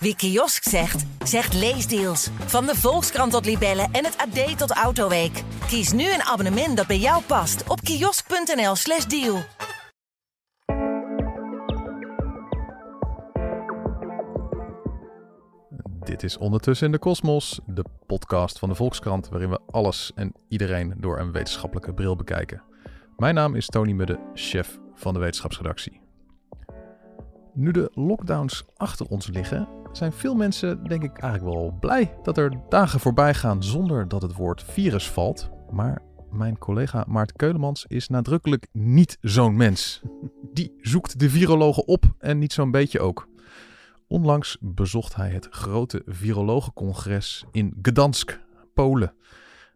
Wie kiosk zegt, zegt leesdeals. Van de Volkskrant tot Libellen en het AD tot Autoweek. Kies nu een abonnement dat bij jou past op kiosk.nl/slash deal. Dit is Ondertussen in de Kosmos, de podcast van de Volkskrant, waarin we alles en iedereen door een wetenschappelijke bril bekijken. Mijn naam is Tony Mudde, chef van de wetenschapsredactie. Nu de lockdowns achter ons liggen, zijn veel mensen denk ik eigenlijk wel blij dat er dagen voorbij gaan zonder dat het woord virus valt. Maar mijn collega Maarten Keulemans is nadrukkelijk niet zo'n mens. Die zoekt de virologen op en niet zo'n beetje ook. Onlangs bezocht hij het grote virologencongres in Gdansk, Polen,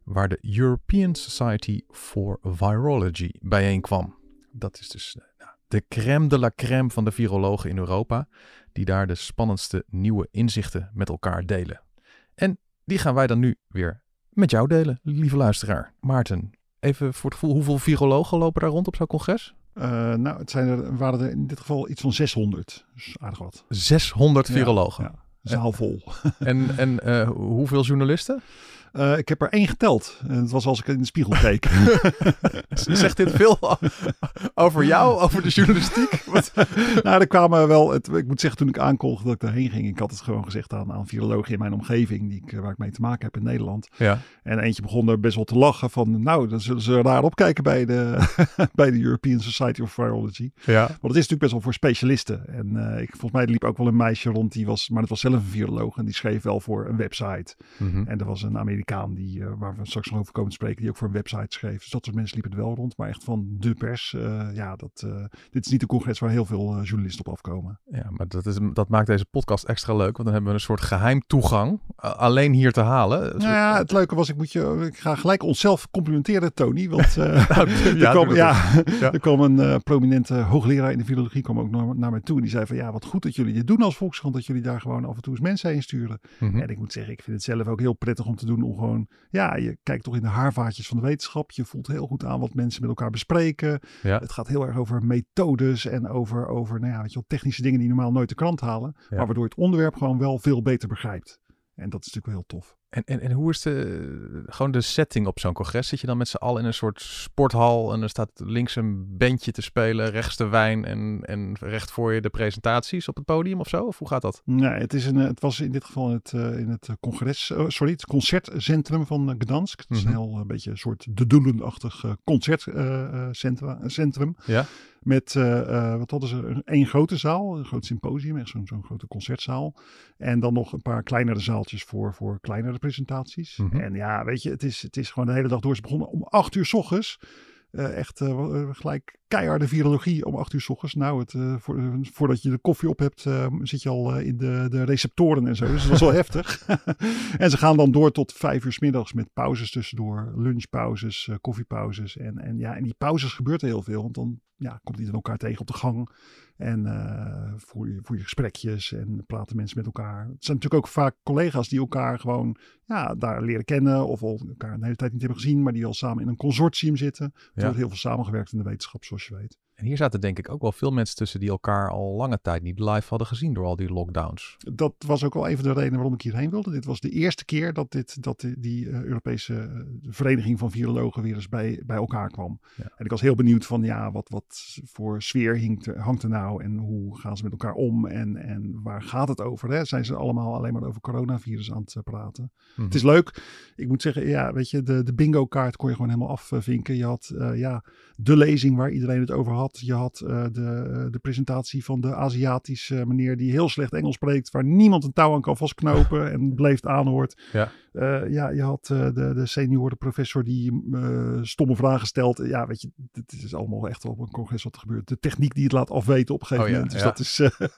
waar de European Society for Virology bijeenkwam. Dat is dus eh, de crème de la crème van de virologen in Europa, die daar de spannendste nieuwe inzichten met elkaar delen. En die gaan wij dan nu weer met jou delen, lieve luisteraar. Maarten, even voor het gevoel, hoeveel virologen lopen daar rond op zo'n congres? Uh, nou, het zijn er, waren er in dit geval iets van 600. Dus aardig wat. 600 virologen? Ja, ja zaal vol. En, en uh, hoeveel journalisten? Uh, ik heb er één geteld. En het was als ik in de spiegel keek. Zegt dit veel over jou, over de journalistiek? Wat? nou, er kwamen wel... Het, ik moet zeggen, toen ik aankondigde dat ik daarheen ging... Ik had het gewoon gezegd aan, aan virologen in mijn omgeving... Die ik, waar ik mee te maken heb in Nederland. Ja. En eentje begon er best wel te lachen van... Nou, dan zullen ze raar opkijken bij de, bij de European Society of Virology. Ja. Want het is natuurlijk best wel voor specialisten. En uh, ik, volgens mij liep ook wel een meisje rond... Die was, maar het was zelf een viroloog. En die schreef wel voor een website. Mm -hmm. En er was een Amerikaan die, uh, waar we straks nog over komen te spreken, die ook voor een website schreef. Dus dat soort mensen liepen er wel rond. Maar echt van de pers, uh, ja, dat, uh, dit is niet een congres waar heel veel journalisten op afkomen. Ja, maar dat, is, dat maakt deze podcast extra leuk, want dan hebben we een soort geheim toegang alleen hier te halen. Nou ja, het leuke was, ik moet je, ik ga gelijk onszelf complimenteren, Tony, want nou, ja, er, kwam, ja, ja. er kwam een prominente hoogleraar in de virologie kwam ook naar, naar mij toe. En die zei van, ja, wat goed dat jullie dit doen als Volkskrant, dat jullie daar gewoon af en toe eens mensen heen sturen. Mhm. Mm -hmm. En ik moet zeggen, ik vind het zelf ook heel prettig om te doen om gewoon, ja, je kijkt toch in de haarvaatjes van de wetenschap. Je voelt heel goed aan wat mensen met elkaar bespreken. Ja. Het gaat heel erg over methodes en over, over nou ja, weet je wel, technische dingen die normaal nooit de krant halen. Ja. Maar waardoor je het onderwerp gewoon wel veel beter begrijpt. En dat is natuurlijk wel heel tof. En, en, en hoe is de, gewoon de setting op zo'n congres? Zit je dan met z'n allen in een soort sporthal en er staat links een bandje te spelen, rechts de wijn en, en recht voor je de presentaties op het podium of zo? Of hoe gaat dat? Nee, het, is een, het was in dit geval het, uh, in het congres, uh, sorry, het concertcentrum van Gdansk. Het is Mhm. een heel een beetje een soort de doelenachtig uh, concertcentrum. Ja. Met, uh, wat hadden ze, één grote zaal, een groot symposium, echt zo'n zo'n grote concertzaal. En dan nog een paar kleinere zaaltjes voor, voor kleinere presentaties. Mhm. En ja, weet je, het is, het is gewoon de hele dag door. Ze begonnen om acht uur s ochtends. Uh, echt uh, gelijk keiharde virologie om acht uur s ochtends. Nou, het, voor, voordat je de koffie op hebt, zit je al in de, de receptoren en zo. Dus dat was wel heftig. en ze gaan dan door tot vijf uur s middags met pauzes tussendoor. Lunchpauzes, koffiepauzes. En, en ja, in die pauzes gebeurt er heel veel. Want dan ja, komt iedereen elkaar tegen op de gang. En uh, voer, je, voer je gesprekjes en praten mensen met elkaar. Het zijn natuurlijk ook vaak collega's die elkaar gewoon ja, daar leren kennen. Of elkaar een hele tijd niet hebben gezien, maar die al samen in een consortium zitten. Er Ja. wordt heel veel samengewerkt in de wetenschap, zoals je weet. En hier zaten denk ik ook wel veel mensen tussen die elkaar al lange tijd niet live hadden gezien door al die lockdowns. Dat was ook wel een van de redenen waarom ik hierheen wilde. Dit was de eerste keer dat, dit, dat die, uh, Europese uh, Vereniging van Virologen weer eens bij, bij elkaar kwam. Ja. En ik was heel benieuwd van ja, wat, wat voor sfeer hangt, hangt er nou en hoe gaan ze met elkaar om en, en waar gaat het over? Hè? Zijn ze allemaal alleen maar over coronavirus aan het uh, praten? Mhm. Het is leuk. Ik moet zeggen, ja, weet je, de, de bingo kaart kon je gewoon helemaal afvinken. Je had uh, ja, de lezing waar iedereen het over had. Je had uh, de, de presentatie van de Aziatische meneer die heel slecht Engels spreekt, waar niemand een touw aan kan vastknopen en bleef aanhoort. Ja. Uh, ja, je had de, de senioren professor die stomme vragen stelt. Ja, weet je, dit is allemaal echt op een congres wat er gebeurt. De techniek die het laat afweten op een gegeven Oh, ja, moment. Dus ja. dat is,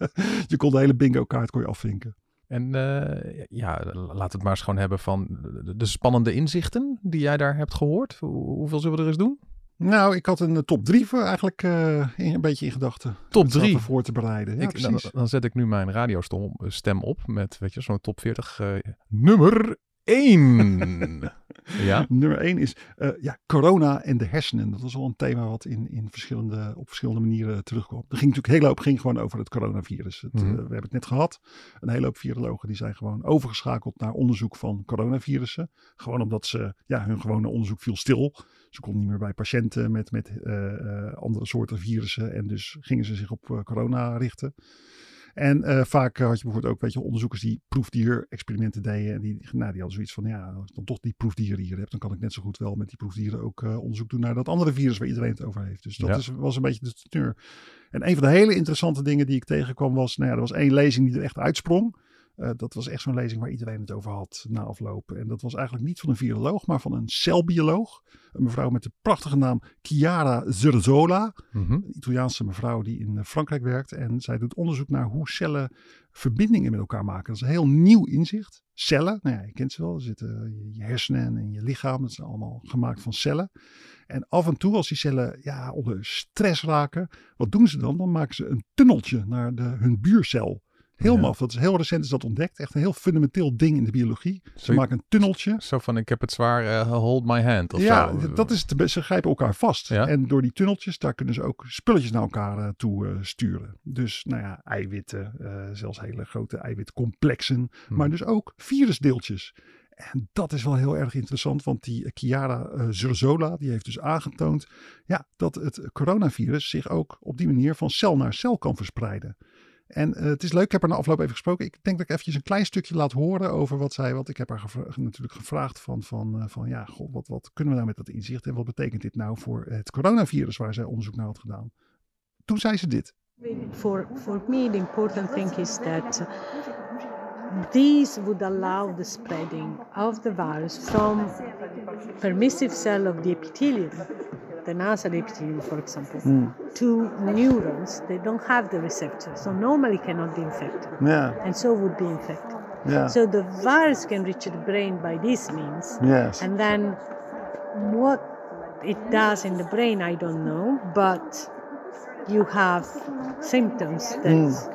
je kon de hele bingo kaart kon je afvinken. En uh, ja, laat het maar eens gewoon hebben van de, de, spannende inzichten die jij daar hebt gehoord. Hoe, hoeveel zullen we er eens doen? Nou, ik had een top 3 voor eigenlijk uh, een beetje in gedachten. Top 3? voor te bereiden. Ja, ik, dan, dan, zet ik nu mijn radiostem op met, weet je, zo'n top 40. Uh, nummer 1. Ja? Nummer één is uh, ja, corona en de hersenen. Dat was al een thema wat in, in verschillende, op verschillende manieren terugkwam. Er ging natuurlijk een hele hoop ging gewoon over het coronavirus. Het, mm -hmm. uh, we hebben het net gehad. Een hele hoop virologen die zijn gewoon overgeschakeld naar onderzoek van coronavirussen. Gewoon omdat ze, ja, hun gewone onderzoek viel stil. Ze konden niet meer bij patiënten met, met uh, andere soorten virussen. En dus gingen ze zich op corona richten. En uh, vaak had je bijvoorbeeld ook weet je, onderzoekers die proefdier-experimenten deden. En die, nou, die hadden zoiets van, ja, als ik dan toch die proefdieren hier heb, dan kan ik net zo goed wel met die proefdieren ook uh, onderzoek doen naar dat andere virus waar iedereen het over heeft. Dus dat Ja. is, was een beetje de teneur. En een van de hele interessante dingen die ik tegenkwam was, nou ja, er was één lezing die er echt uitsprong. Uh, dat was echt zo'n lezing waar iedereen het over had na afloop. En dat was eigenlijk niet van een viroloog, maar van een celbioloog. Een mevrouw met de prachtige naam Chiara Zerzola. Mhm. Een Italiaanse mevrouw die in eh, Frankrijk werkt. En zij doet onderzoek naar hoe cellen verbindingen met elkaar maken. Dat is een heel nieuw inzicht. Cellen, nou ja, je kent ze wel. Er zitten je hersenen en je lichaam. Dat zijn allemaal gemaakt van cellen. En af en toe als die cellen ja, onder stress raken, wat doen ze dan? Dan maken ze een tunneltje naar de, hun buurcel. Heel Ja. maf. Dat is heel recent is dat ontdekt. Echt een heel fundamenteel ding in de biologie. Ze maken een tunneltje. Zo van, ik heb het zwaar, eh, hold my hand of Ja, zo. dat is het. Ze grijpen elkaar vast. Ja. En door die tunneltjes, daar kunnen ze ook spulletjes naar elkaar eh, toe eh, sturen. Dus, nou ja, eiwitten, zelfs hele grote eiwitcomplexen. Hm. Maar dus ook virusdeeltjes. En dat is wel heel erg interessant, want die Chiara Zerzola, die heeft dus aangetoond ja, dat het coronavirus zich ook op die manier van cel naar cel kan verspreiden. En eh, het is leuk, ik heb haar na afloop even gesproken. Ik denk dat ik eventjes een klein stukje laat horen over wat zij, want ik heb haar natuurlijk gevraagd van, van, eh, van ja, god, wat, wat kunnen we nou met dat inzicht en wat betekent dit nou voor het coronavirus waar zij onderzoek naar had gedaan. Toen zei ze dit. For, for me, the important thing is that these would allow the spreading of the virus from permissive cell of the epithelium, the nasal epithelium, for example, to neurons. They don't have the receptor, so normally cannot be infected, Ja, and so would be infected. ja, So the virus can reach the brain by this means, yes. and then what it does in the brain, I don't know, but you have symptoms that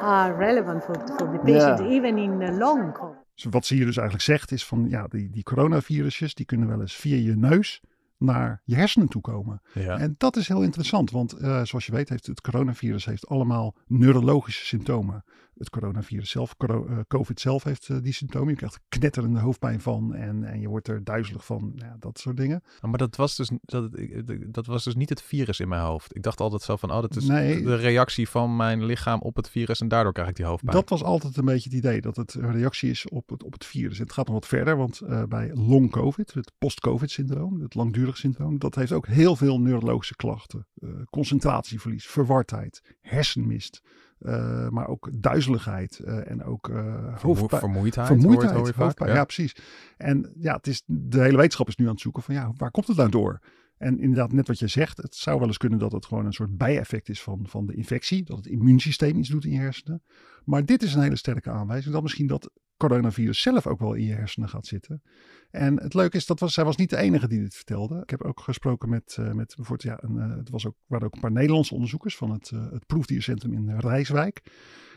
are relevant for, for the patient, Yeah. even in a long COVID. Wat ze hier dus eigenlijk zegt is van ja, die, die coronavirusjes die kunnen wel eens via je neus naar je hersenen toe komen. Ja. En dat is heel interessant, want eh, zoals je weet heeft het coronavirus heeft allemaal neurologische symptomen. Het coronavirus zelf, eh, COVID zelf heeft eh, die symptomen. Je krijgt knetterende hoofdpijn van en, en je wordt er duizelig van, ja, dat soort dingen. Ah, Maar dat was, dus, dat, ik- dat was dus niet het virus in mijn hoofd. Ik dacht altijd zo van, oh, dat is Nee. de reactie van mijn lichaam op het virus en daardoor krijg ik die hoofdpijn. Dat was altijd een beetje het idee, dat het een reactie is op het, op het virus. Het gaat nog wat verder, want eh, bij long covid, het post-covid-syndroom, het langdurig syndroom, dat heeft ook heel veel neurologische klachten. Eh, concentratieverlies, verwardheid, hersenmist, eh, maar ook duizeligheid eh, en ook eh hoofdpijn. vermoeidheid, Vermoeidheid, hoor, je- hoor je vaak. hoofdpijn, ja. ja. precies. En ja, het is, de hele wetenschap is nu aan het zoeken van ja, waar komt het nou door? En inderdaad, net wat je zegt, het zou wel eens kunnen dat het gewoon een soort bijeffect is van, van de infectie. Dat het immuunsysteem iets doet in je hersenen. Maar dit is een hele sterke aanwijzing dat misschien dat coronavirus zelf ook wel in je hersenen gaat zitten. En het leuke is, dat was, zij was niet de enige die dit vertelde. Ik heb ook gesproken met, eh, met bijvoorbeeld, ja, een, eh, het was ook, waren ook een paar Nederlandse onderzoekers van het, eh, het proefdiercentrum in Rijswijk.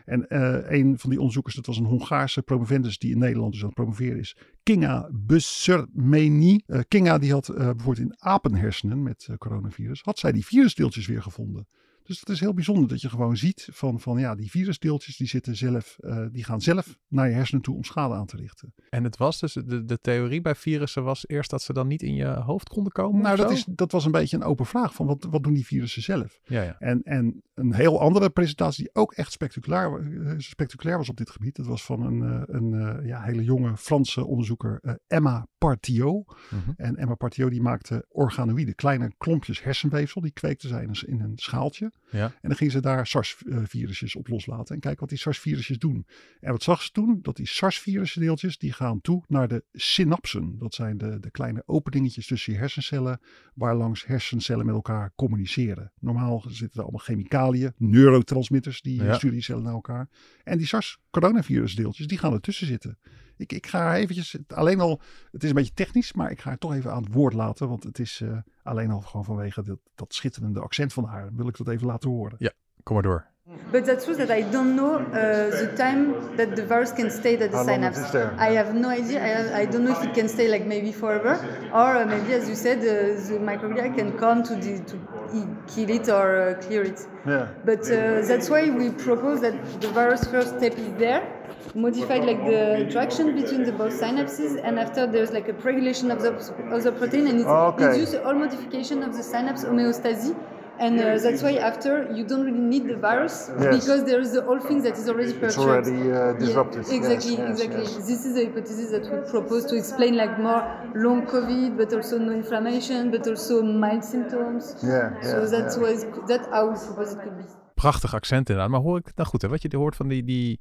En een van die onderzoekers, dat was een Hongaarse promovendus die in Nederland dus aan het promoveren is. Kinga Bussermeni. Kinga die had bijvoorbeeld in apenhersenen met coronavirus, had zij die virusdeeltjes weer gevonden. Dus het is heel bijzonder dat je gewoon ziet van, van ja, die virusdeeltjes die zitten zelf, eh, die gaan zelf naar je hersenen toe om schade aan te richten. En het was dus, de, de theorie bij virussen was eerst dat ze dan niet in je hoofd konden komen Nou, dat, is, dat was een beetje een open vraag van wat, wat doen die virussen zelf? Ja, ja. En, en een heel andere presentatie die ook echt spectaculair, eh, spectaculair was op dit gebied. Dat was van een, eh, een ja, hele jonge Franse onderzoeker, eh, Emma Partiot. Mhm. En Emma Partiot die maakte organoïden, kleine klompjes hersenweefsel. Die kweekte zij in een, in een schaaltje. Ja. En dan ging ze daar SARS-virusjes op loslaten. En kijken wat die SARS-virusjes doen. En wat zag ze toen? Dat die SARS-virusdeeltjes die gaan toe naar de synapsen. Dat zijn de, de kleine openingetjes tussen je hersencellen. Waar langs hersencellen met elkaar communiceren. Normaal zitten er allemaal chemicaliën, neurotransmitters. Die Ja. sturen die cellen naar elkaar. En die SARS-coronavirusdeeltjes die gaan ertussen zitten. Ik, ik ga eventjes, alleen al, het is een beetje technisch, maar ik ga haar toch even aan het woord laten. Want het is eh, alleen al gewoon vanwege dat, dat schitterende accent van haar, wil ik dat even laten horen. Kom maar door. But that's true that I don't know uh, the time that the virus can stay at the How synapse. it is there? I have no idea. I, have, I don't know if it can stay like maybe forever, or uh, maybe, as you said, uh, the microglia can come to the, to kill it or uh, clear it. Yeah. But uh, that's why we propose that the virus first step is there, modified like the interaction between the both synapses, and after there's like a regulation of the of the protein, and it Okay. induces all modification of the synapse homeostasis. And uh, that's why after you don't really need the virus Yes. because there is the whole thing that is already It's perturbed. already uh, disrupted. Yeah, exactly, Yes, yes, exactly. yes. This is the hypothesis that we propose to explain like more long COVID, but also no inflammation, but also mild symptoms. Yeah, so yeah, that's yeah. why that's how we propose it could be. Prachtig accent inderdaad. Maar hoor ik het nou goed? Hè? Wat je hoort van die, die,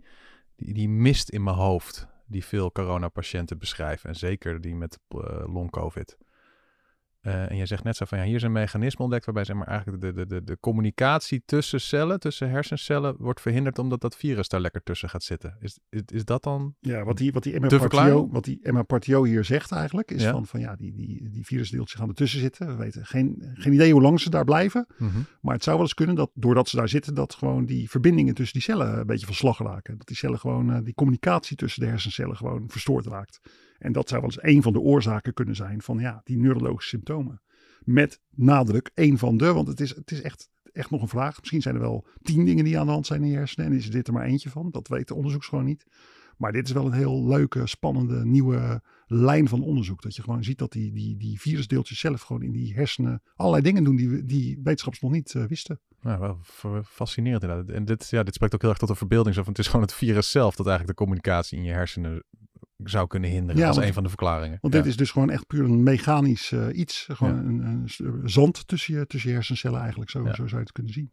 die, die mist in mijn hoofd die veel coronapatiënten beschrijven. En zeker die met eh, long-covid. Eh, en je zegt net zo van ja, hier is een mechanisme ontdekt waarbij zeg maar, eigenlijk de, de, de, de communicatie tussen cellen, tussen hersencellen, wordt verhinderd omdat dat virus daar lekker tussen gaat zitten. Is, is, is dat dan? Ja, wat die, wat die Emma Te Partio, verklaren? wat die Emma Partio hier zegt eigenlijk, is Ja. van, van ja, die, die, die virusdeeltjes gaan ertussen zitten. We weten geen, geen idee hoe lang ze daar blijven. Mhm. Maar het zou wel eens kunnen dat doordat ze daar zitten, dat gewoon die verbindingen tussen die cellen een beetje van slag raken. Dat die cellen gewoon, eh, die communicatie tussen de hersencellen gewoon verstoord raakt. En dat zou wel eens een van de oorzaken kunnen zijn van ja, die neurologische symptomen. Met nadruk één van de, want het is, het is echt, echt nog een vraag. Misschien zijn er wel tien dingen die aan de hand zijn in je hersenen en is dit er maar eentje van. Dat weten de onderzoeks gewoon niet. Maar dit is wel een heel leuke, spannende, nieuwe lijn van onderzoek. Dat je gewoon ziet dat die, die, die virusdeeltjes zelf gewoon in die hersenen allerlei dingen doen die, die wetenschappers nog niet eh, wisten. Nou, wel fa- fascinerend inderdaad. En dit, ja, dit spreekt ook heel erg tot de verbeelding. Zo van, het is gewoon het virus zelf dat eigenlijk de communicatie in je hersenen zou kunnen hinderen. Ja, als want- een van de verklaringen. Want Ja. dit is dus gewoon echt puur een mechanisch eh, iets. Gewoon Ja. een, zand tussen je, tussen je hersencellen eigenlijk. Zo, Ja. zo zou je het kunnen zien.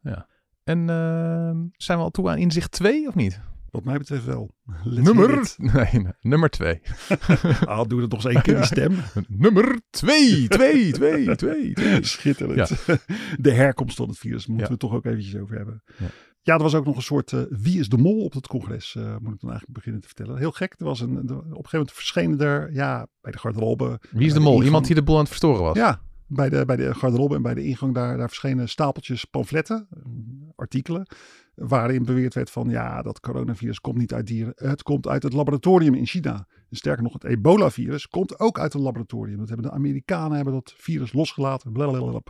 En ehm, zijn we al toe aan inzicht 2 of niet? Wat mij betreft wel. Let's nummer, nee, nee, nummer 2. Ah, doe het nog eens één keer die stem. nummer 2, 2, 2, 2. Schitterend. De herkomst van het virus moeten Ja. we toch ook eventjes over hebben. Ja. Er was ook nog een soort eh, wie is de mol op het congres, eh, moet ik dan eigenlijk beginnen te vertellen. Heel gek, er was een, op een gegeven moment verschenen er, ja, bij de garderobe. Wie is bij de mol? Iemand die de boel aan het verstoren was? Ja, bij de, bij de garderobe en bij de ingang daar, daar verschenen stapeltjes pamfletten, eh, artikelen, waarin beweerd werd van ja, dat coronavirus komt niet uit dieren, het komt uit het laboratorium in China. En sterker nog, het ebola-virus komt ook uit een laboratorium. Dat hebben de Amerikanen hebben dat virus losgelaten. Blablabla.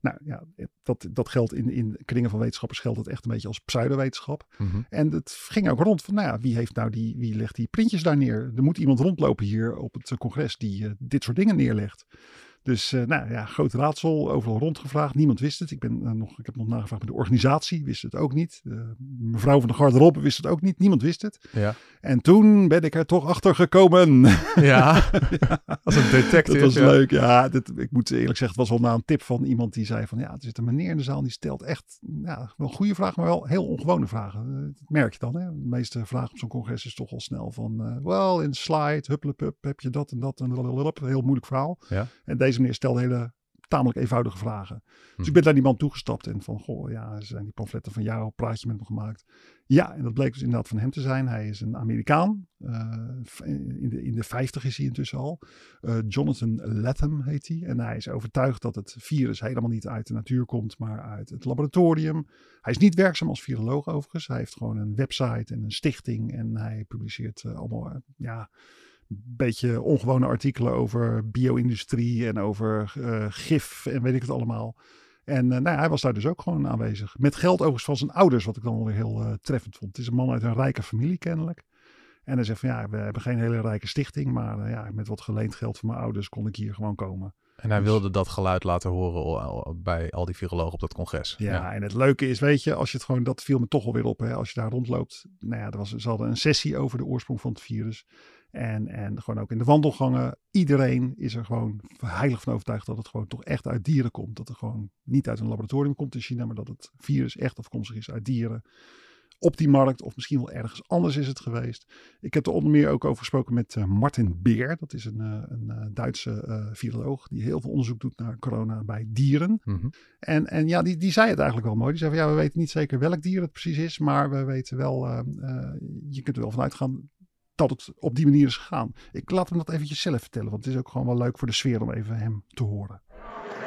Nou ja, dat, dat geldt in, in kringen van wetenschappers geldt het echt een beetje als pseudowetenschap. Mhm. En het ging ook rond van, nou ja, wie heeft nou die, wie legt die printjes daar neer? Er moet iemand rondlopen hier op het congres die eh, dit soort dingen neerlegt. Dus eh, nou ja, groot raadsel, overal rondgevraagd. Niemand wist het. Ik, ben, eh, nog, ik heb nog nagevraagd met de organisatie, wist het ook niet. De mevrouw van de garderobe wist het ook niet. Niemand wist het. Ja. En toen ben ik er toch achter gekomen. Ja, als een detective. Dat was ja. leuk. Ja, dit, ik moet eerlijk zeggen, het was wel na een tip van iemand die zei van ja, er zit een meneer in de zaal die stelt echt ja, wel goede vragen, maar wel heel ongewone vragen. Eh, Dat merk je dan. Hè? De meeste vragen op zo'n congres is toch al snel van eh wel in de slide, hupplepup, heb je dat en dat en blablabla. Een heel moeilijk verhaal. Ja. En deze meneer stelde hele tamelijk eenvoudige vragen. Dus Hm. ik ben naar die man toegestapt en van, goh, ja, zijn die pamfletten van jou, praatje met hem gemaakt. Ja, en dat bleek dus inderdaad van hem te zijn. Hij is een Amerikaan. eh, in, de, in de 50 is hij intussen al. Eh, Jonathan Latham heet hij. En hij is overtuigd dat het virus helemaal niet uit de natuur komt, maar uit het laboratorium. Hij is niet werkzaam als viroloog overigens. Hij heeft gewoon een website en een stichting. En hij publiceert eh, allemaal, eh, ja, beetje ongewone artikelen over bio-industrie en over eh, gif en weet ik het allemaal. En eh, nou ja, hij was daar dus ook gewoon aanwezig. Met geld overigens van zijn ouders, wat ik dan wel weer heel eh, treffend vond. Het is een man uit een rijke familie kennelijk. En hij zegt van ja, we hebben geen hele rijke stichting, maar ja, met wat geleend geld van mijn ouders kon ik hier gewoon komen. En hij wilde dat geluid laten horen bij al die virologen op dat congres. Ja, en het leuke is, weet je, als je het gewoon, dat viel me toch alweer op, hè, als je daar rondloopt. Nou ja, er was, ze hadden een sessie over de oorsprong van het virus. En, en gewoon ook in de wandelgangen. Iedereen is er gewoon heilig van overtuigd dat het gewoon toch echt uit dieren komt. Dat het gewoon niet uit een laboratorium komt in China, maar dat het virus echt afkomstig is uit dieren. Op die markt, of misschien wel ergens anders is het geweest. Ik heb er onder meer ook over gesproken met eh, Martin Beer. Dat is een, eh, een eh, Duitse viroloog die heel veel onderzoek doet naar corona bij dieren. Mhm. En, en ja, die, die zei het eigenlijk wel mooi. Die zei van ja, we weten niet zeker welk dier het precies is, maar we weten wel, je kunt er wel vanuit gaan dat het op die manier is gegaan. Ik laat hem dat eventjes zelf vertellen, want het is ook gewoon wel leuk voor de sfeer om even hem te horen.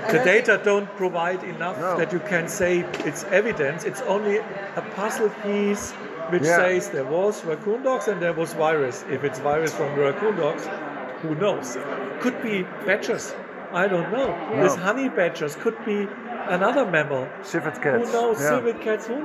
the data don't provide enough that you can say it's evidence. It's only a puzzle piece which Yeah. says there was raccoon dogs and there was virus. If it's virus from raccoon dogs, who knows? Could be badgers. I don't know. This honey badgers could be another mammal. Civet cat. Who knows? Yeah. Civet cats. Who?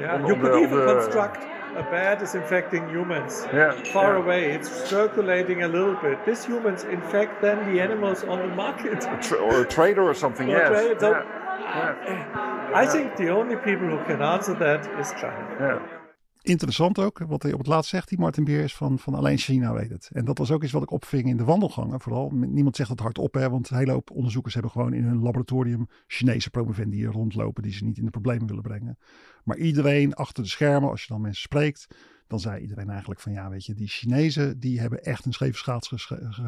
Yeah. You could the- even the- construct a bat is infecting humans. Yeah, Far yeah. away. It's circulating a little bit. These humans infect then the animals on the market. Tra- or a trader or something, Or yes. yeah. I think the only people who can answer that is China. Interessant ook, wat hij op het laatst zegt, die Martin is van, van alleen China weet het. En dat was ook iets wat ik opving in de wandelgangen vooral. Niemand zegt het hardop, hè, want een hele hoop onderzoekers hebben gewoon in hun laboratorium Chinese promovendi rondlopen die ze niet in de problemen willen brengen. Maar iedereen achter de schermen, als je dan mensen spreekt, dan zei iedereen eigenlijk van ja, weet je, die Chinezen die hebben echt een scheve schaats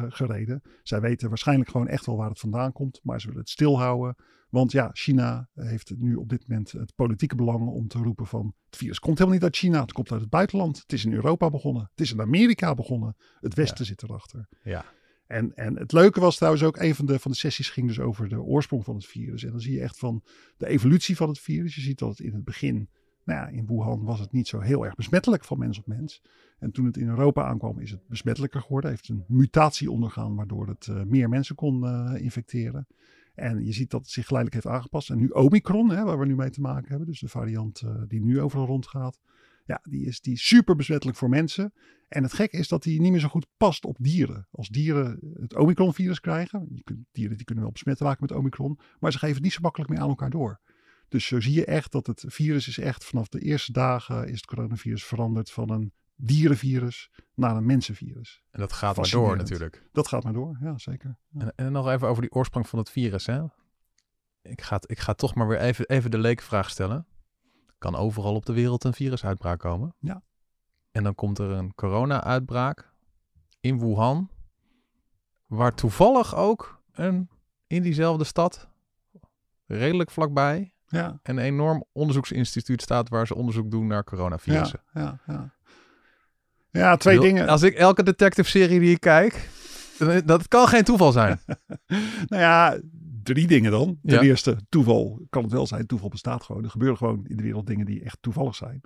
gereden. Zij weten waarschijnlijk gewoon echt wel waar het vandaan komt, maar ze willen het stilhouden. Want ja, China heeft nu op dit moment het politieke belang om te roepen van het virus komt helemaal niet uit China, het komt uit het buitenland. Het is in Europa begonnen, het is in Amerika begonnen, het Westen zit erachter. Ja. En, en het leuke was trouwens ook, een van de, van de sessies ging dus over de oorsprong van het virus. En dan zie je echt van de evolutie van het virus. Je ziet dat het in het begin, nou ja, in Wuhan was het niet zo heel erg besmettelijk van mens op mens. En toen het in Europa aankwam, is het besmettelijker geworden. Heeft een mutatie ondergaan, waardoor het eh, meer mensen kon eh, infecteren. En je ziet dat het zich geleidelijk heeft aangepast. En nu Omicron, hè, waar we nu mee te maken hebben, dus de variant eh, die nu overal rondgaat. Ja, die is, die super besmettelijk voor mensen. En het gekke is dat die niet meer zo goed past op dieren. Als dieren het Omicron-virus krijgen, je kunt, dieren die kunnen wel besmet raken met Omicron, maar ze geven het niet zo makkelijk meer aan elkaar door. Dus zo zie je echt dat het virus is echt vanaf de eerste dagen is het coronavirus veranderd van een dierenvirus naar een mensenvirus. En dat gaat maar door natuurlijk. Dat gaat maar door, ja zeker. Ja. En, en nog even over die oorsprong van het virus. Hè? Ik, ga, ik ga toch maar weer even, even de leekvraag stellen. Kan overal op de wereld een virusuitbraak komen? Ja. En dan komt er een corona-uitbraak in Wuhan. Waar toevallig ook een, in diezelfde stad, redelijk vlakbij, Ja, een enorm onderzoeksinstituut staat waar ze onderzoek doen naar coronavirussen. ja, ja. Ja, twee Ik bedoel, dingen. Als ik elke detective-serie die ik kijk, dat kan geen toeval zijn. Nou ja, drie dingen dan. Ten Ja. eerste, toeval kan het wel zijn. Toeval bestaat gewoon. Er gebeuren gewoon in de wereld dingen die echt toevallig zijn.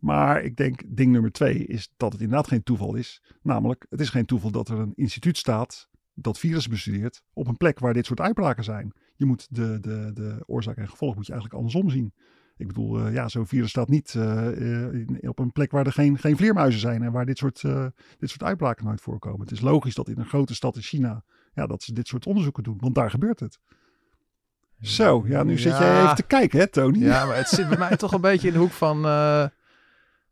Maar ik denk, ding nummer twee is dat het inderdaad geen toeval is. Namelijk, het is geen toeval dat er een instituut staat dat virussen bestudeert op een plek waar dit soort uitbraken zijn. Je moet de, de, de oorzaak en gevolg moet je eigenlijk andersom zien. Ik bedoel, eh, ja, zo'n virus staat niet eh, eh, in- op een plek waar er geen, geen vleermuizen zijn en waar dit soort, dit soort uitbraken nooit voorkomen. Het is logisch dat in een grote stad in China, ja, dat ze dit soort onderzoeken doen, want daar gebeurt het. Zo, ja, nu zit jij even te kijken, hè, Tony? Ja, maar het zit bij mij toch een beetje in de hoek van...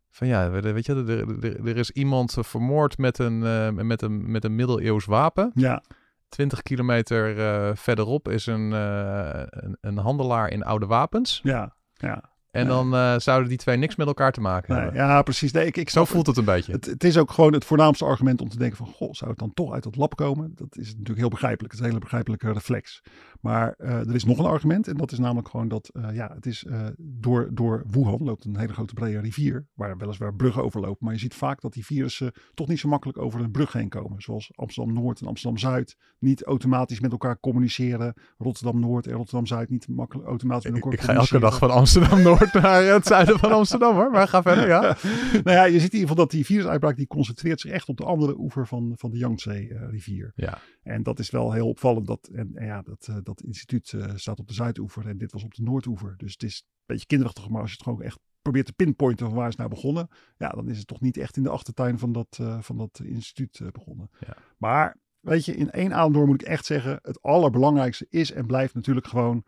van ja, we- weet je, er, er, er is iemand vermoord met een, met een, met een middeleeuws wapen. Ja, 20 kilometer verderop is een, een, een handelaar in oude wapens. ja, ja. En dan eh, zouden die twee niks met elkaar te maken Nee, hebben. ja, precies. Nee, ik, ik Zo voelt het een beetje. Het, het is ook gewoon het voornaamste argument om te denken van... Goh, zou het dan toch uit dat lab komen? Dat is natuurlijk heel begrijpelijk. Het is een hele begrijpelijke reflex. Maar eh, er is nog een argument. En dat is namelijk gewoon dat... eh, ja, het is door, door Wuhan loopt een hele grote brede rivier... waar weliswaar bruggen overlopen. Maar je ziet vaak dat die virussen toch niet zo makkelijk over een brug heen komen. Zoals Amsterdam-Noord en Amsterdam-Zuid niet automatisch met elkaar communiceren. Rotterdam-Noord en Rotterdam-Zuid niet makkelijk automatisch met Ik, elkaar ik ga elke dag communiceren. van Amsterdam-Noord naar het zuiden van Amsterdam hoor. Maar ga verder, ja. nou ja, je ziet in ieder geval dat die virusuitbraak die concentreert zich echt op de andere oever van, van de Yangtze-rivier. Ja, En dat is wel heel opvallend. Dat, en, en ja, dat, eh, dat instituut eh, staat op de zuidoever en dit was op de noordoever. Dus het is een beetje kinderachtig, maar als je het gewoon echt probeert te pinpointen van waar is nou begonnen. Ja, dan is het toch niet echt in de achtertuin van dat, eh, van dat instituut eh, begonnen. Ja. Maar weet je, in één adem door moet ik echt zeggen, het allerbelangrijkste is en blijft natuurlijk gewoon,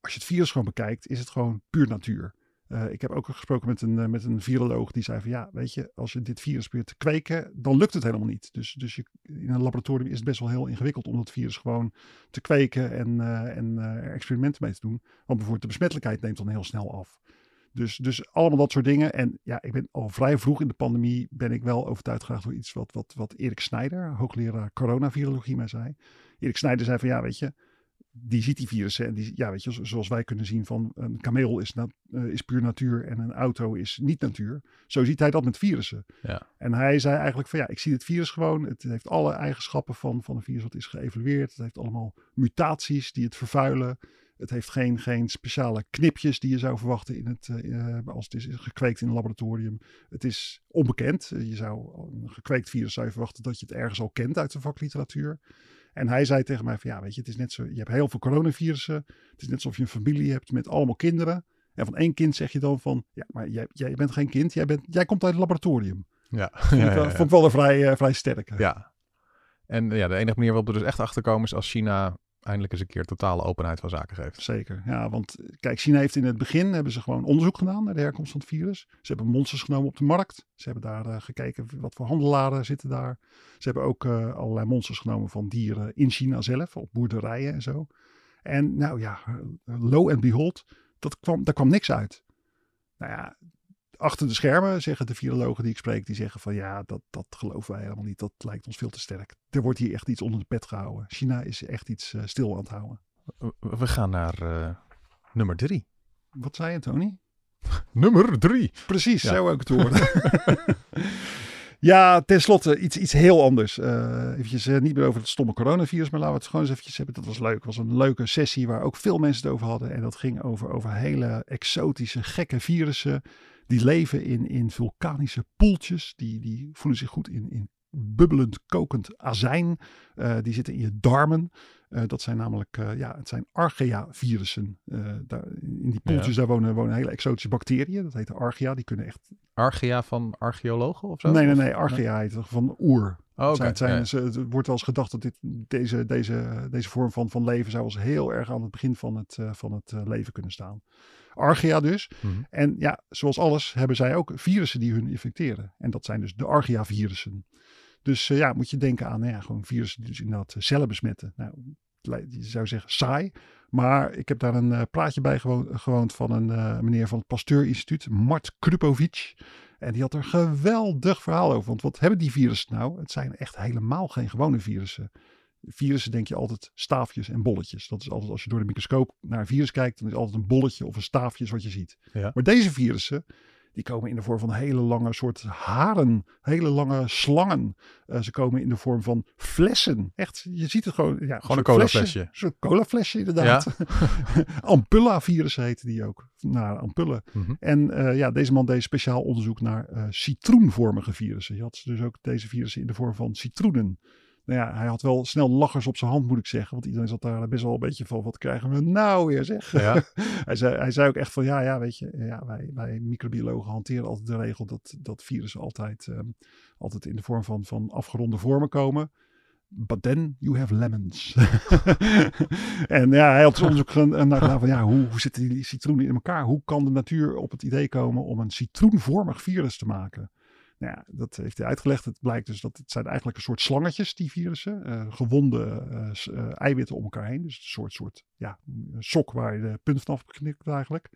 als je het virus gewoon bekijkt, is het gewoon puur natuur. Eh, ik heb ook gesproken met een, eh, met een viroloog die zei van ja, weet je, als je dit virus probeert te kweken, dan lukt het helemaal niet. Dus, dus je, in een laboratorium is het best wel heel ingewikkeld om dat virus gewoon te kweken en, eh, en er experimenten mee te doen. Want bijvoorbeeld de besmettelijkheid neemt dan heel snel af. Dus, dus allemaal dat soort dingen. En ja, ik ben al vrij vroeg in de pandemie ben ik wel overtuigd geraakt door iets wat, wat, wat Erik Snijder, hoogleraar coronavirologie, mij zei. Erik Snijder zei van ja, weet je, die ziet die virussen en die, ja, weet je, zo- zoals wij kunnen zien van een kameel is, na, eh, is puur natuur en een auto is niet natuur. Zo ziet hij dat met virussen. Ja. En hij zei eigenlijk van ja, ik zie het virus gewoon. Het heeft alle eigenschappen van, van een virus wat is geëvalueerd. Het heeft allemaal mutaties die het vervuilen. Het heeft geen, geen speciale knipjes die je zou verwachten in het, eh, eh, als het is gekweekt in een laboratorium. Het is onbekend. Je zou een gekweekt virus zou je verwachten dat je het ergens al kent uit de vakliteratuur. En hij zei tegen mij van ja, weet je, het is net zo. Je hebt heel veel coronavirussen. Het is net alsof je een familie hebt met allemaal kinderen. En van één kind zeg je dan van ja, maar jij, jij bent geen kind. Jij, bent, jij komt uit het laboratorium. Ja. Vond ik ja, wel, ja, vond ik wel een vrij, eh, vrij sterke. ja. En ja, de enige manier waarop we er dus echt achter komen is als China eindelijk eens een keer totale openheid van zaken geeft. Zeker, ja, want kijk, China heeft in het begin hebben ze gewoon onderzoek gedaan naar de herkomst van het virus. Ze hebben monsters genomen op de markt. Ze hebben daar eh, gekeken wat voor handelaren zitten daar. Ze hebben ook eh, allerlei monsters genomen van dieren in China zelf, op boerderijen en zo. En nou ja, eh, lo and behold, dat kwam, daar kwam niks uit. Nou ja, achter de schermen zeggen de virologen die ik spreek, die zeggen van ja, dat, dat geloven wij helemaal niet. Dat lijkt ons veel te sterk. Er wordt hier echt iets onder de pet gehouden. China is echt iets eh, stil aan het houden. We- gaan naar eh, nummer drie. Wat zei je, Tony? Nummer drie. Precies, Ja. zo ook het horen. ja, tenslotte iets, iets heel anders. Eh eventjes niet meer over het stomme coronavirus, maar laten we het gewoon eens eventjes hebben. Dat was leuk. Het was een leuke sessie waar ook veel mensen het over hadden. En dat ging over, over hele exotische, gekke virussen. Die leven in, in vulkanische poeltjes. Die, die voelen zich goed in, in bubbelend, kokend azijn. Eh, die zitten in je darmen. Eh, dat zijn namelijk, eh, ja, het zijn Archaea-virussen. Daar, in die poeltjes daar wonen, wonen hele exotische bacteriën. Dat heet de Archaea. Die kunnen echt... Archea van archeologen of zo? nee, nee, nee. Archaea heet van oer. Oh, oké. Zijn- het zijn, Ja, ja. ze- het wordt wel eens gedacht dat dit, deze, deze, deze vorm van, van leven zou als heel erg aan het begin van het, eh, van het eh, leven kunnen staan. Archaea dus. Mhm. En ja, zoals alles hebben zij ook virussen die hun infecteren. En dat zijn dus de Archaea-virussen. Dus eh, ja, moet je denken aan nou ja, gewoon virussen die dus inderdaad cellen besmetten. Nou, het je zou zeggen saai. Maar ik heb daar een praatje bij gewo- gewoond van een meneer van het Pasteur Instituut, Mart Krupovic. En die had er geweldig verhaal over. Want wat hebben die virussen nou? Het zijn echt helemaal geen gewone virussen. Virussen denk je altijd staafjes en bolletjes. Dat is altijd als je door de microscoop naar een virus kijkt, dan is altijd een bolletje of een staafje wat je ziet. Ja. Maar deze virussen, die komen in de vorm van hele lange soort haren, hele lange slangen. Eh, ze komen in de vorm van flessen. Echt, je ziet het gewoon. Ja, Gewoon een colaflesje. Soort colaflesje inderdaad. Ampulla-virussen heten die ook. Naar ampullen. Mhm. En eh, ja, deze man deed speciaal onderzoek naar eh, citroenvormige virussen. Je had dus ook deze virussen in de vorm van citroenen. Nou ja, hij had wel snel lachers op zijn hand, moet ik zeggen. Want iedereen zat daar best wel een beetje van, wat krijgen we nou weer zeg. Ja. hij, zei, hij zei ook echt van, ja, ja, weet je, ja, wij, wij microbiologen hanteren altijd de regel dat, dat virussen altijd, ehm, altijd in de vorm van, van afgeronde vormen komen. But then you have lemons. en ja, hij had dus onderzoek gedaan naar gedaan van ja, hoe, hoe zitten die citroenen in elkaar? Hoe kan de natuur op het idee komen om een citroenvormig virus te maken? Nou ja, dat heeft hij uitgelegd. Het blijkt dus dat het zijn eigenlijk een soort slangetjes, die virussen. eh gewonde eh, eh, eiwitten om elkaar heen. Dus een soort, soort ja, een sok waar je de punt vanaf knipt eigenlijk.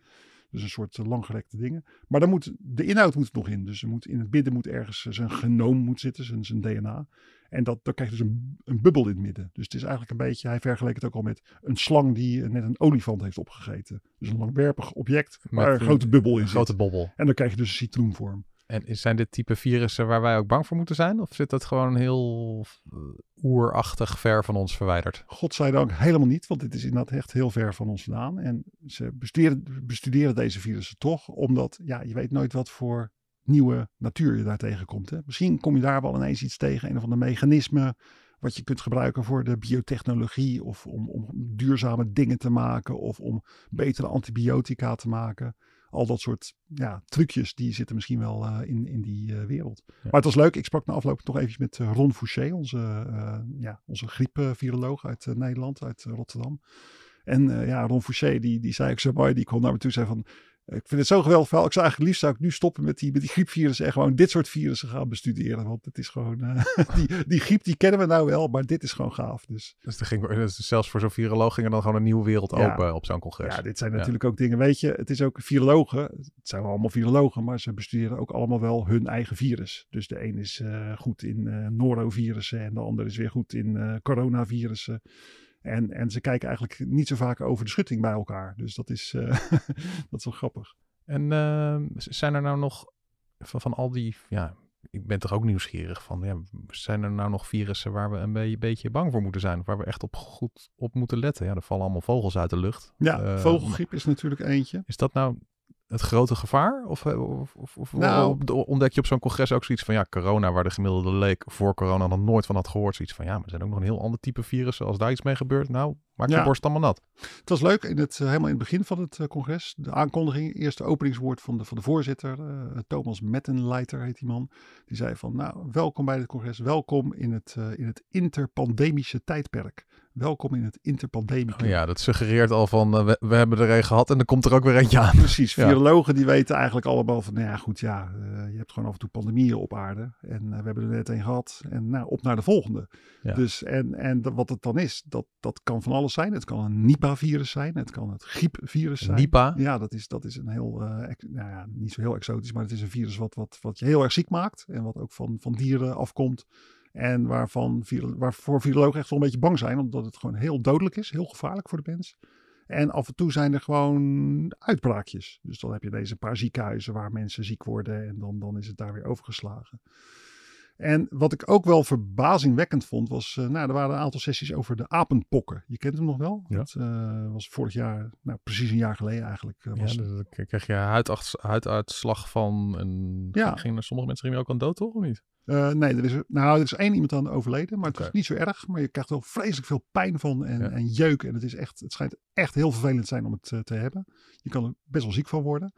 Dus een soort langgerekte dingen. Maar dan moet, de inhoud moet er nog in. Dus er moet, in het midden moet ergens zijn genoom moet zitten, zijn, zijn DNA. En dat, dan krijg je dus een, een bubbel in het midden. Dus het is eigenlijk een beetje, hij vergeleek het ook al met een slang die net een olifant heeft opgegeten. Dus een langwerpig object waar Met een grote bubbel in zit. grote bobbel. En dan krijg je dus een citroenvorm. En zijn dit type virussen waar wij ook bang voor moeten zijn? Of zit dat gewoon heel eh, oerachtig ver van ons verwijderd? Godzijdank helemaal niet, want dit is inderdaad echt heel ver van ons vandaan. En ze bestuderen, bestuderen deze virussen toch, omdat ja, je weet nooit wat voor nieuwe natuur je daar tegenkomt. Hè. Misschien kom je daar wel ineens iets tegen, een of ander mechanisme wat je kunt gebruiken voor de biotechnologie of om, om duurzame dingen te maken of om betere antibiotica te maken. Al dat soort ja, trucjes die zitten misschien wel eh, in, in die eh, wereld. Maar het was leuk. Ik sprak na afloop nog even met eh, Ron Fouché, onze, eh, ja, onze griepviroloog uit Nederland, uit Rotterdam. En ja, Ron Fouché, die, die zei ook zo mooi, die kon naar me toe zeggen van... Ik vind het zo geweldig verhaal. Ik zou eigenlijk liefst zou ik nu stoppen met die, met die griepvirussen en gewoon dit soort virussen gaan bestuderen. Want het is gewoon, eh, die, die griep die kennen we nou wel, maar dit is gewoon gaaf. Dus Dus, er ging, dus zelfs voor zo'n viroloog ging er dan gewoon een nieuwe wereld Ja. open op zo'n congres. ja, dit zijn Ja. natuurlijk ook dingen, weet je, het is ook virologen. Het zijn wel allemaal virologen, maar ze bestuderen ook allemaal wel hun eigen virus. Dus de een is eh, goed in eh norovirussen en de ander is weer goed in eh coronavirussen. En, en ze kijken eigenlijk niet zo vaak over de schutting bij elkaar. Dus dat is, eh, dat is wel grappig. En uh, zijn er nou nog van, van al die, ja, ik ben toch ook nieuwsgierig van, ja, zijn er nou nog virussen waar we een beetje, beetje bang voor moeten zijn? Of waar we echt op goed op moeten letten? Ja, er vallen allemaal vogels uit de lucht. Ja, uh, vogelgriep is natuurlijk eentje. Is dat nou het grote gevaar? Of, of, of, of nou, ontdek je op zo'n congres ook zoiets van ja, corona, waar de gemiddelde leek voor corona nog nooit van had gehoord, zoiets van ja, maar er zijn ook nog een heel ander type virussen. Als daar iets mee gebeurt, nou, maak je borst allemaal nat. Het was leuk, in het, helemaal in het begin van het congres, de aankondiging, eerste openingswoord van de, van de voorzitter, uh, Thomas Mettenleiter heet die man. Die zei van nou, welkom bij het congres, welkom in het, uh, in het interpandemische tijdperk. Welkom in het interpandemie. Oh ja, dat suggereert al van uh, we, we, hebben er een gehad en er komt er ook weer eentje aan. Precies, virologen die weten eigenlijk allemaal van, nou ja goed, ja, uh, je hebt gewoon af en toe pandemieën op aarde. En uh, we hebben er net een gehad en nou, op naar de volgende. Ja. Dus en, en wat het dan is, dat, dat kan van alles zijn. Het kan een Nipah-virus zijn, het kan het griepvirus zijn. Nipah? Ja, dat is, dat is een heel, nou ja, niet zo heel exotisch, maar het is een virus wat, wat, wat je heel erg ziek maakt. En wat ook van, van dieren afkomt. En waarvan, waarvoor virologen echt wel een beetje bang zijn, omdat het gewoon heel dodelijk is, heel gevaarlijk voor de mens. En af en toe zijn er gewoon uitbraakjes. Dus dan heb je deze paar ziekenhuizen waar mensen ziek worden en dan, dan is het daar weer overgeslagen. En wat ik ook wel verbazingwekkend vond, was, uh, nou, er waren een aantal sessies over de apenpokken. Je kent hem nog wel? Ja. Dat uh, was vorig jaar, nou precies een jaar geleden eigenlijk. Uh, was ja, dan kreeg je huiduitslag van en ja. gingen sommige mensen gingen ook aan dood, toch? Of niet? Uh, nee, er is, nou, er is één iemand aan overleden, maar het okay. is niet zo erg. Maar je krijgt wel vreselijk veel pijn van en, ja. en jeuk. En het, is echt, het schijnt echt heel vervelend te zijn om het uh, te hebben. Je kan er best wel ziek van worden.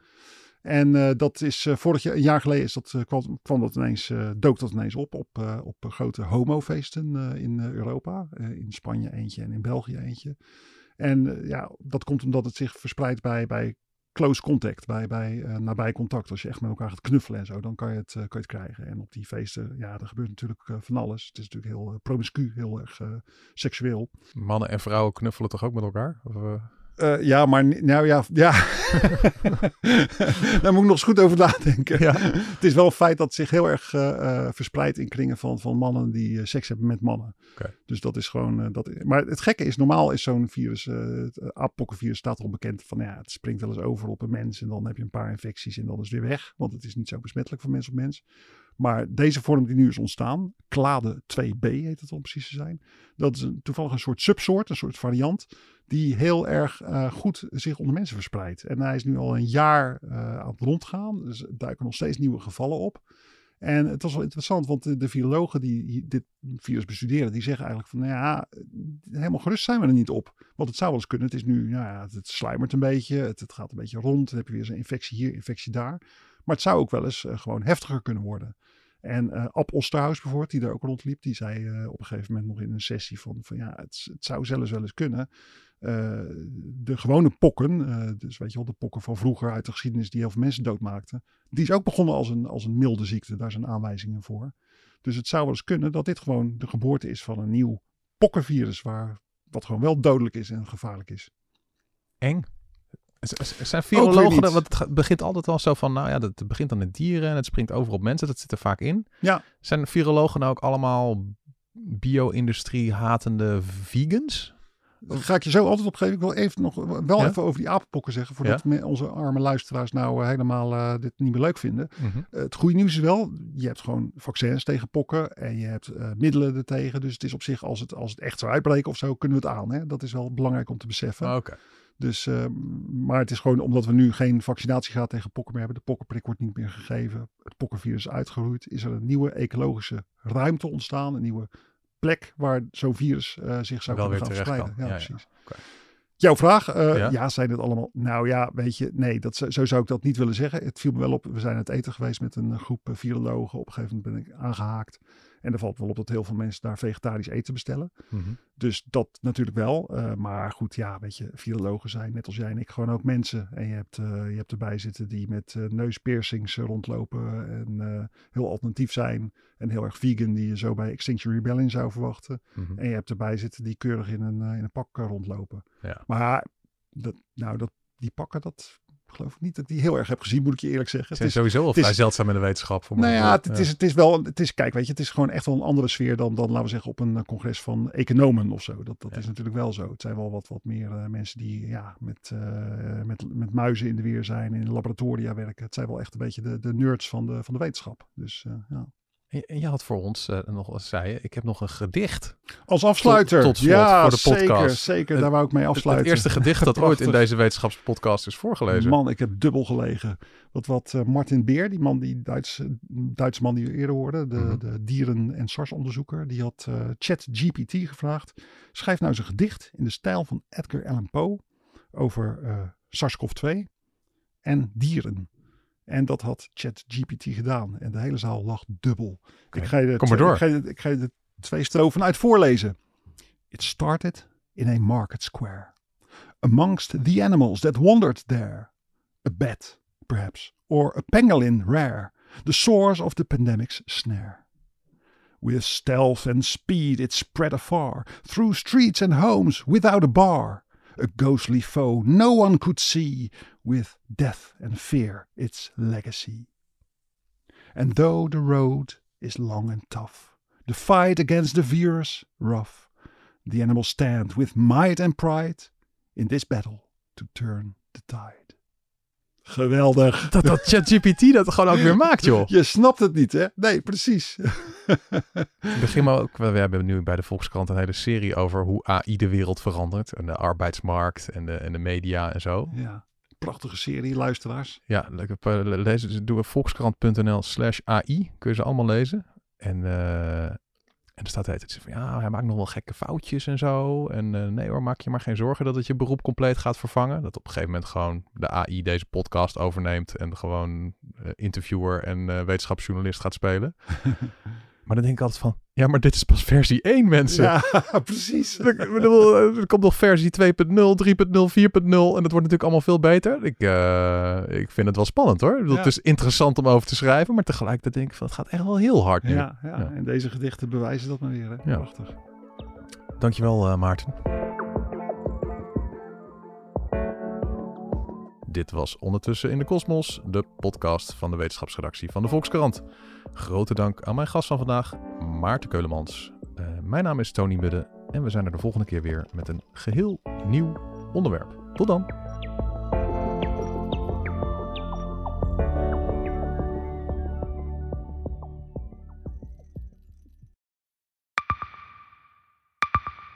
En uh, dat is vorig jaar, een jaar geleden is dat, kwam, kwam dat ineens, dook dat ineens op op, op grote homofeesten in Europa. in Spanje eentje en in België eentje. En ja, dat komt omdat het zich verspreidt bij, bij close contact, bij, bij uh, nabij contact. Als je echt met elkaar gaat knuffelen en zo, dan kan je het, uh, kan je het krijgen. En op die feesten, ja, er gebeurt natuurlijk uh, van alles. Het is natuurlijk heel promiscu, heel erg seksueel. Mannen en vrouwen knuffelen toch ook met elkaar? Of, ja, maar nou ja, ja. daar moet ik nog eens goed over nadenken. Ja. het is wel een feit dat het zich heel erg uh, uh, verspreidt in kringen van, van mannen die seks hebben met mannen. Okay. Dus dat is gewoon. dat, maar het gekke is, normaal is zo'n virus, het apokkenvirus staat al bekend van ja, het springt wel eens over op een mens en dan heb je een paar infecties en dan is het weer weg. Want het is niet zo besmettelijk van mens op mens. Maar deze vorm die nu is ontstaan, klade 2b heet het om precies te zijn. Dat is een, toevallig een soort subsoort, een soort variant, die heel erg uh, goed zich onder mensen verspreidt. En hij is nu al een jaar uh, aan het rondgaan, dus er duiken nog steeds nieuwe gevallen op. En het was wel interessant, want de, virologen die dit virus bestuderen, die zeggen eigenlijk van, nou ja, helemaal gerust zijn we er niet op. Want het zou wel eens kunnen, het is nu, nou ja, het sluimert een beetje, het, gaat een beetje rond, dan heb je weer zo'n infectie hier, infectie daar. Maar het zou ook wel eens uh, gewoon heftiger kunnen worden. En uh, Ab Osterhaus bijvoorbeeld, die daar ook rondliep, die zei uh, op een gegeven moment nog in een sessie van, van ja, het, het zou zelfs wel eens kunnen. Uh, de gewone pokken, dus weet je wel, de pokken van vroeger uit de geschiedenis die heel veel mensen doodmaakten, die is ook begonnen als een, als een milde ziekte. Daar zijn aanwijzingen voor. Dus het zou wel eens kunnen dat dit gewoon de geboorte is van een nieuw pokkenvirus, waar, wat gewoon wel dodelijk is en gevaarlijk is. Eng. Zijn virologen, want het begint altijd al zo van, nou ja, het begint aan de dieren en het springt over op mensen, dat zit er vaak in. Ja. Zijn virologen nou ook allemaal bio-industrie hatende vegans? Daar ga ik je zo altijd op geven. Ik wil even nog wel ja? even over die apenpokken zeggen. Voordat ja? onze arme luisteraars nou uh, helemaal uh, dit niet meer leuk vinden. Mm -hmm. uh, het goede nieuws is wel, je hebt gewoon vaccins tegen pokken. En je hebt middelen er tegen. Dus het is op zich, als het, als het echt zou uitbreken of zo, kunnen we het aan. Hè? Dat is wel belangrijk om te beseffen. Oh, okay. Dus, uh, maar het is gewoon omdat we nu geen vaccinatiegraad tegen pokken meer hebben. De pokkenprik wordt niet meer gegeven. Het pokkenvirus is uitgeroeid. Is er een nieuwe ecologische ruimte ontstaan. Een nieuwe plek waar zo'n virus uh, zich zou Wel kunnen gaan verspreiden. Ja, precies. Ja. Okay. Jouw vraag, uh, Ja? ja? zijn het allemaal? Nou ja, weet je, nee, dat, zo zou ik dat niet willen zeggen. Het viel me wel op, we zijn aan het eten geweest met een groep virologen. Op een gegeven moment ben ik aangehaakt. En er valt wel op dat heel veel mensen daar vegetarisch eten bestellen. Mm -hmm. Dus dat natuurlijk wel. Uh, maar goed, ja, weet je, virologen zijn net als jij en ik gewoon ook mensen. En je hebt, uh, je hebt erbij zitten die met uh, neuspiercings rondlopen en heel alternatief zijn. En heel erg vegan, die je zo bij Extinction Rebellion zou verwachten. Mm -hmm. En je hebt erbij zitten die keurig in een, in een pak rondlopen. Ja. Maar dat, nou, dat, die pakken, dat, geloof ik niet dat ik die heel erg heb gezien, moet ik je eerlijk zeggen. Het is sowieso al is- vrij zeldzaam in de wetenschap. Voor nou ja, het, is, het is wel, het is, kijk, weet je, het is gewoon echt wel een andere sfeer dan, dan laten we zeggen, op een congres van economen of zo. Dat, dat Ja. is natuurlijk wel zo. Het zijn wel wat, wat meer eh, mensen die ja, met, eh, met, met muizen in de weer zijn, in laboratoria werken. Het zijn wel echt een beetje de, de nerds van de, van de wetenschap. Dus eh, ja. En je had voor ons eh, nog eens zei je, ik heb nog een gedicht. Als afsluiter. tot slot ja, voor de zeker, podcast. zeker. Het- Daar wou ik mee afsluiten. het eerste gedicht dat ooit in deze wetenschapspodcast is voorgelezen. Man, ik heb dubbel gelegen. Wat, wat eh, Martin Beer, die man, die Duitse, Duitse man die we eerder hoorden, de, Mhm. de dieren- en SARS-onderzoeker, die had eh ChatGPT gevraagd. Schrijf nou eens een gedicht in de stijl van Edgar Allan Poe over eh, SARS-CoV-2 en dieren. En dat had ChatGPT gedaan. En de hele zaal lag dubbel. Ik ga je de kom maar door. Ik ga, je, ik ga je de twee strofen uit voorlezen. It started in a market square. Amongst the animals that wandered there. A bat, perhaps, or a pangolin rare, the source of the pandemic's snare. With stealth and speed it spread afar, through streets and homes without a bar. A ghostly foe no one could see, with death and fear its legacy. And though the road is long and tough, the fight against the virus rough, the animals stand with might and pride in this battle to turn the tide. Geweldig. Dat dat ChatGPT dat gewoon ook weer maakt, joh. Je snapt het niet, hè? Nee, precies. Ik begin maar ook, we hebben nu bij de Volkskrant een hele serie over hoe AI de wereld verandert. En de arbeidsmarkt en de, en de media en zo. ja, prachtige serie, luisteraars. Ja, lekker, eh, doe volkskrant.nl slash AI. Kun je ze allemaal lezen. En, eh, en er staat tijd van, ja, hij maakt nog wel gekke foutjes en zo. En eh, nee hoor, maak je maar geen zorgen dat het je beroep compleet gaat vervangen. Dat op een gegeven moment gewoon de AI deze podcast overneemt. En gewoon eh, interviewer en eh, wetenschapsjournalist gaat spelen. maar dan denk ik altijd van, ja, maar dit is pas versie 1 mensen. Ja, precies. Ik bedoel, er komt nog versie 2.0, 3.0, 4.0 en dat wordt natuurlijk allemaal veel beter. Ik, eh, ik vind het wel spannend hoor. Ik bedoel, Ja. Het is interessant om over te schrijven, maar tegelijkertijd denk ik van het gaat echt wel heel hard nu. Ja, ja, en deze gedichten bewijzen dat maar weer. Hè? Ja. Prachtig. Dankjewel eh, Maarten. Dit was Ondertussen in de Kosmos, de podcast van de wetenschapsredactie van de Volkskrant. Grote dank aan mijn gast van vandaag, Maarten Keulemans. Eh, mijn naam is Tony Mudde en we zijn er de volgende keer weer met een geheel nieuw onderwerp. Tot dan!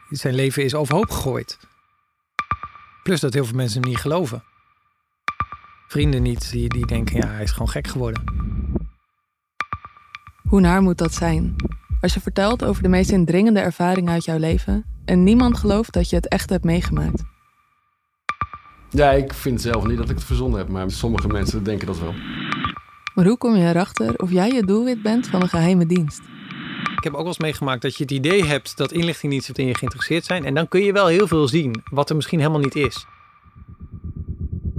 Zijn leven is overhoop gegooid. Plus dat heel veel mensen hem niet geloven. Vrienden niet, die, die denken, ja, hij is gewoon gek geworden. Hoe naar moet dat zijn? Als je vertelt over de meest indringende ervaringen uit jouw leven en niemand gelooft dat je het echt hebt meegemaakt. Ja, ik vind zelf niet dat ik het verzonnen heb, maar sommige mensen denken dat wel. Maar hoe kom je erachter of jij het doelwit bent van een geheime dienst? Ik heb ook wel eens meegemaakt dat je het idee hebt dat inlichtingendiensten in je geïnteresseerd zijn. En dan kun je wel heel veel zien, wat er misschien helemaal niet is.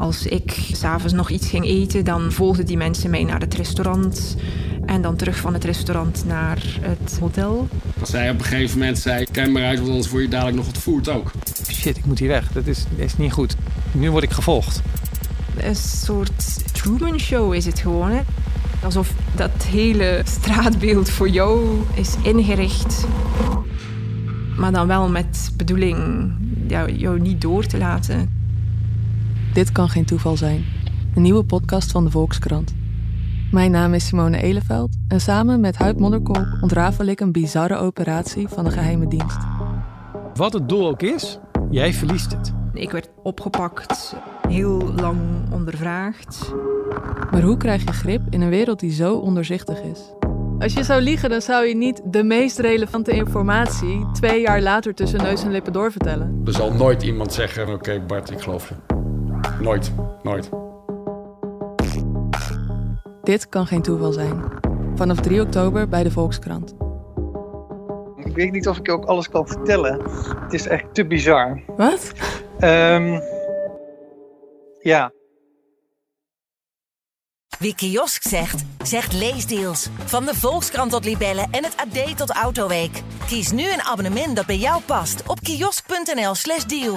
Als ik s'avonds nog iets ging eten, dan volgden die mensen mij naar het restaurant. En dan terug van het restaurant naar het hotel. Als zij op een gegeven moment zei, kijk maar uit, want anders word je dadelijk nog ontvoerd ook. Shit, ik moet hier weg. Dat is, is niet goed. Nu word ik gevolgd. Een soort Truman Show is het gewoon. Hè? Alsof dat hele straatbeeld voor jou is ingericht. Maar dan wel met bedoeling ja, jou niet door te laten. Dit kan geen toeval zijn. Een nieuwe podcast van de Volkskrant. Mijn naam is Simone Eleveld en samen met Huid Modderkolk ontrafel ik een bizarre operatie van de geheime dienst. Wat het doel ook is, jij verliest het. Ik werd opgepakt, heel lang ondervraagd. Maar hoe krijg je grip in een wereld die zo onderzichtig is? Als je zou liegen, dan zou je niet de meest relevante informatie twee jaar later tussen neus en lippen doorvertellen. Er zal nooit iemand zeggen, oké Bart, ik geloof je. Nooit, nooit. Dit kan geen toeval zijn. Vanaf 3 oktober bij de Volkskrant. Ik weet niet of ik ook alles kan vertellen. Het is echt te bizar. Wat? Ehm, ja. Wie kiosk zegt, zegt leesdeals. Van de Volkskrant tot Libellen en het AD tot Autoweek. Kies nu een abonnement dat bij jou past op kiosk.nl/slash deal.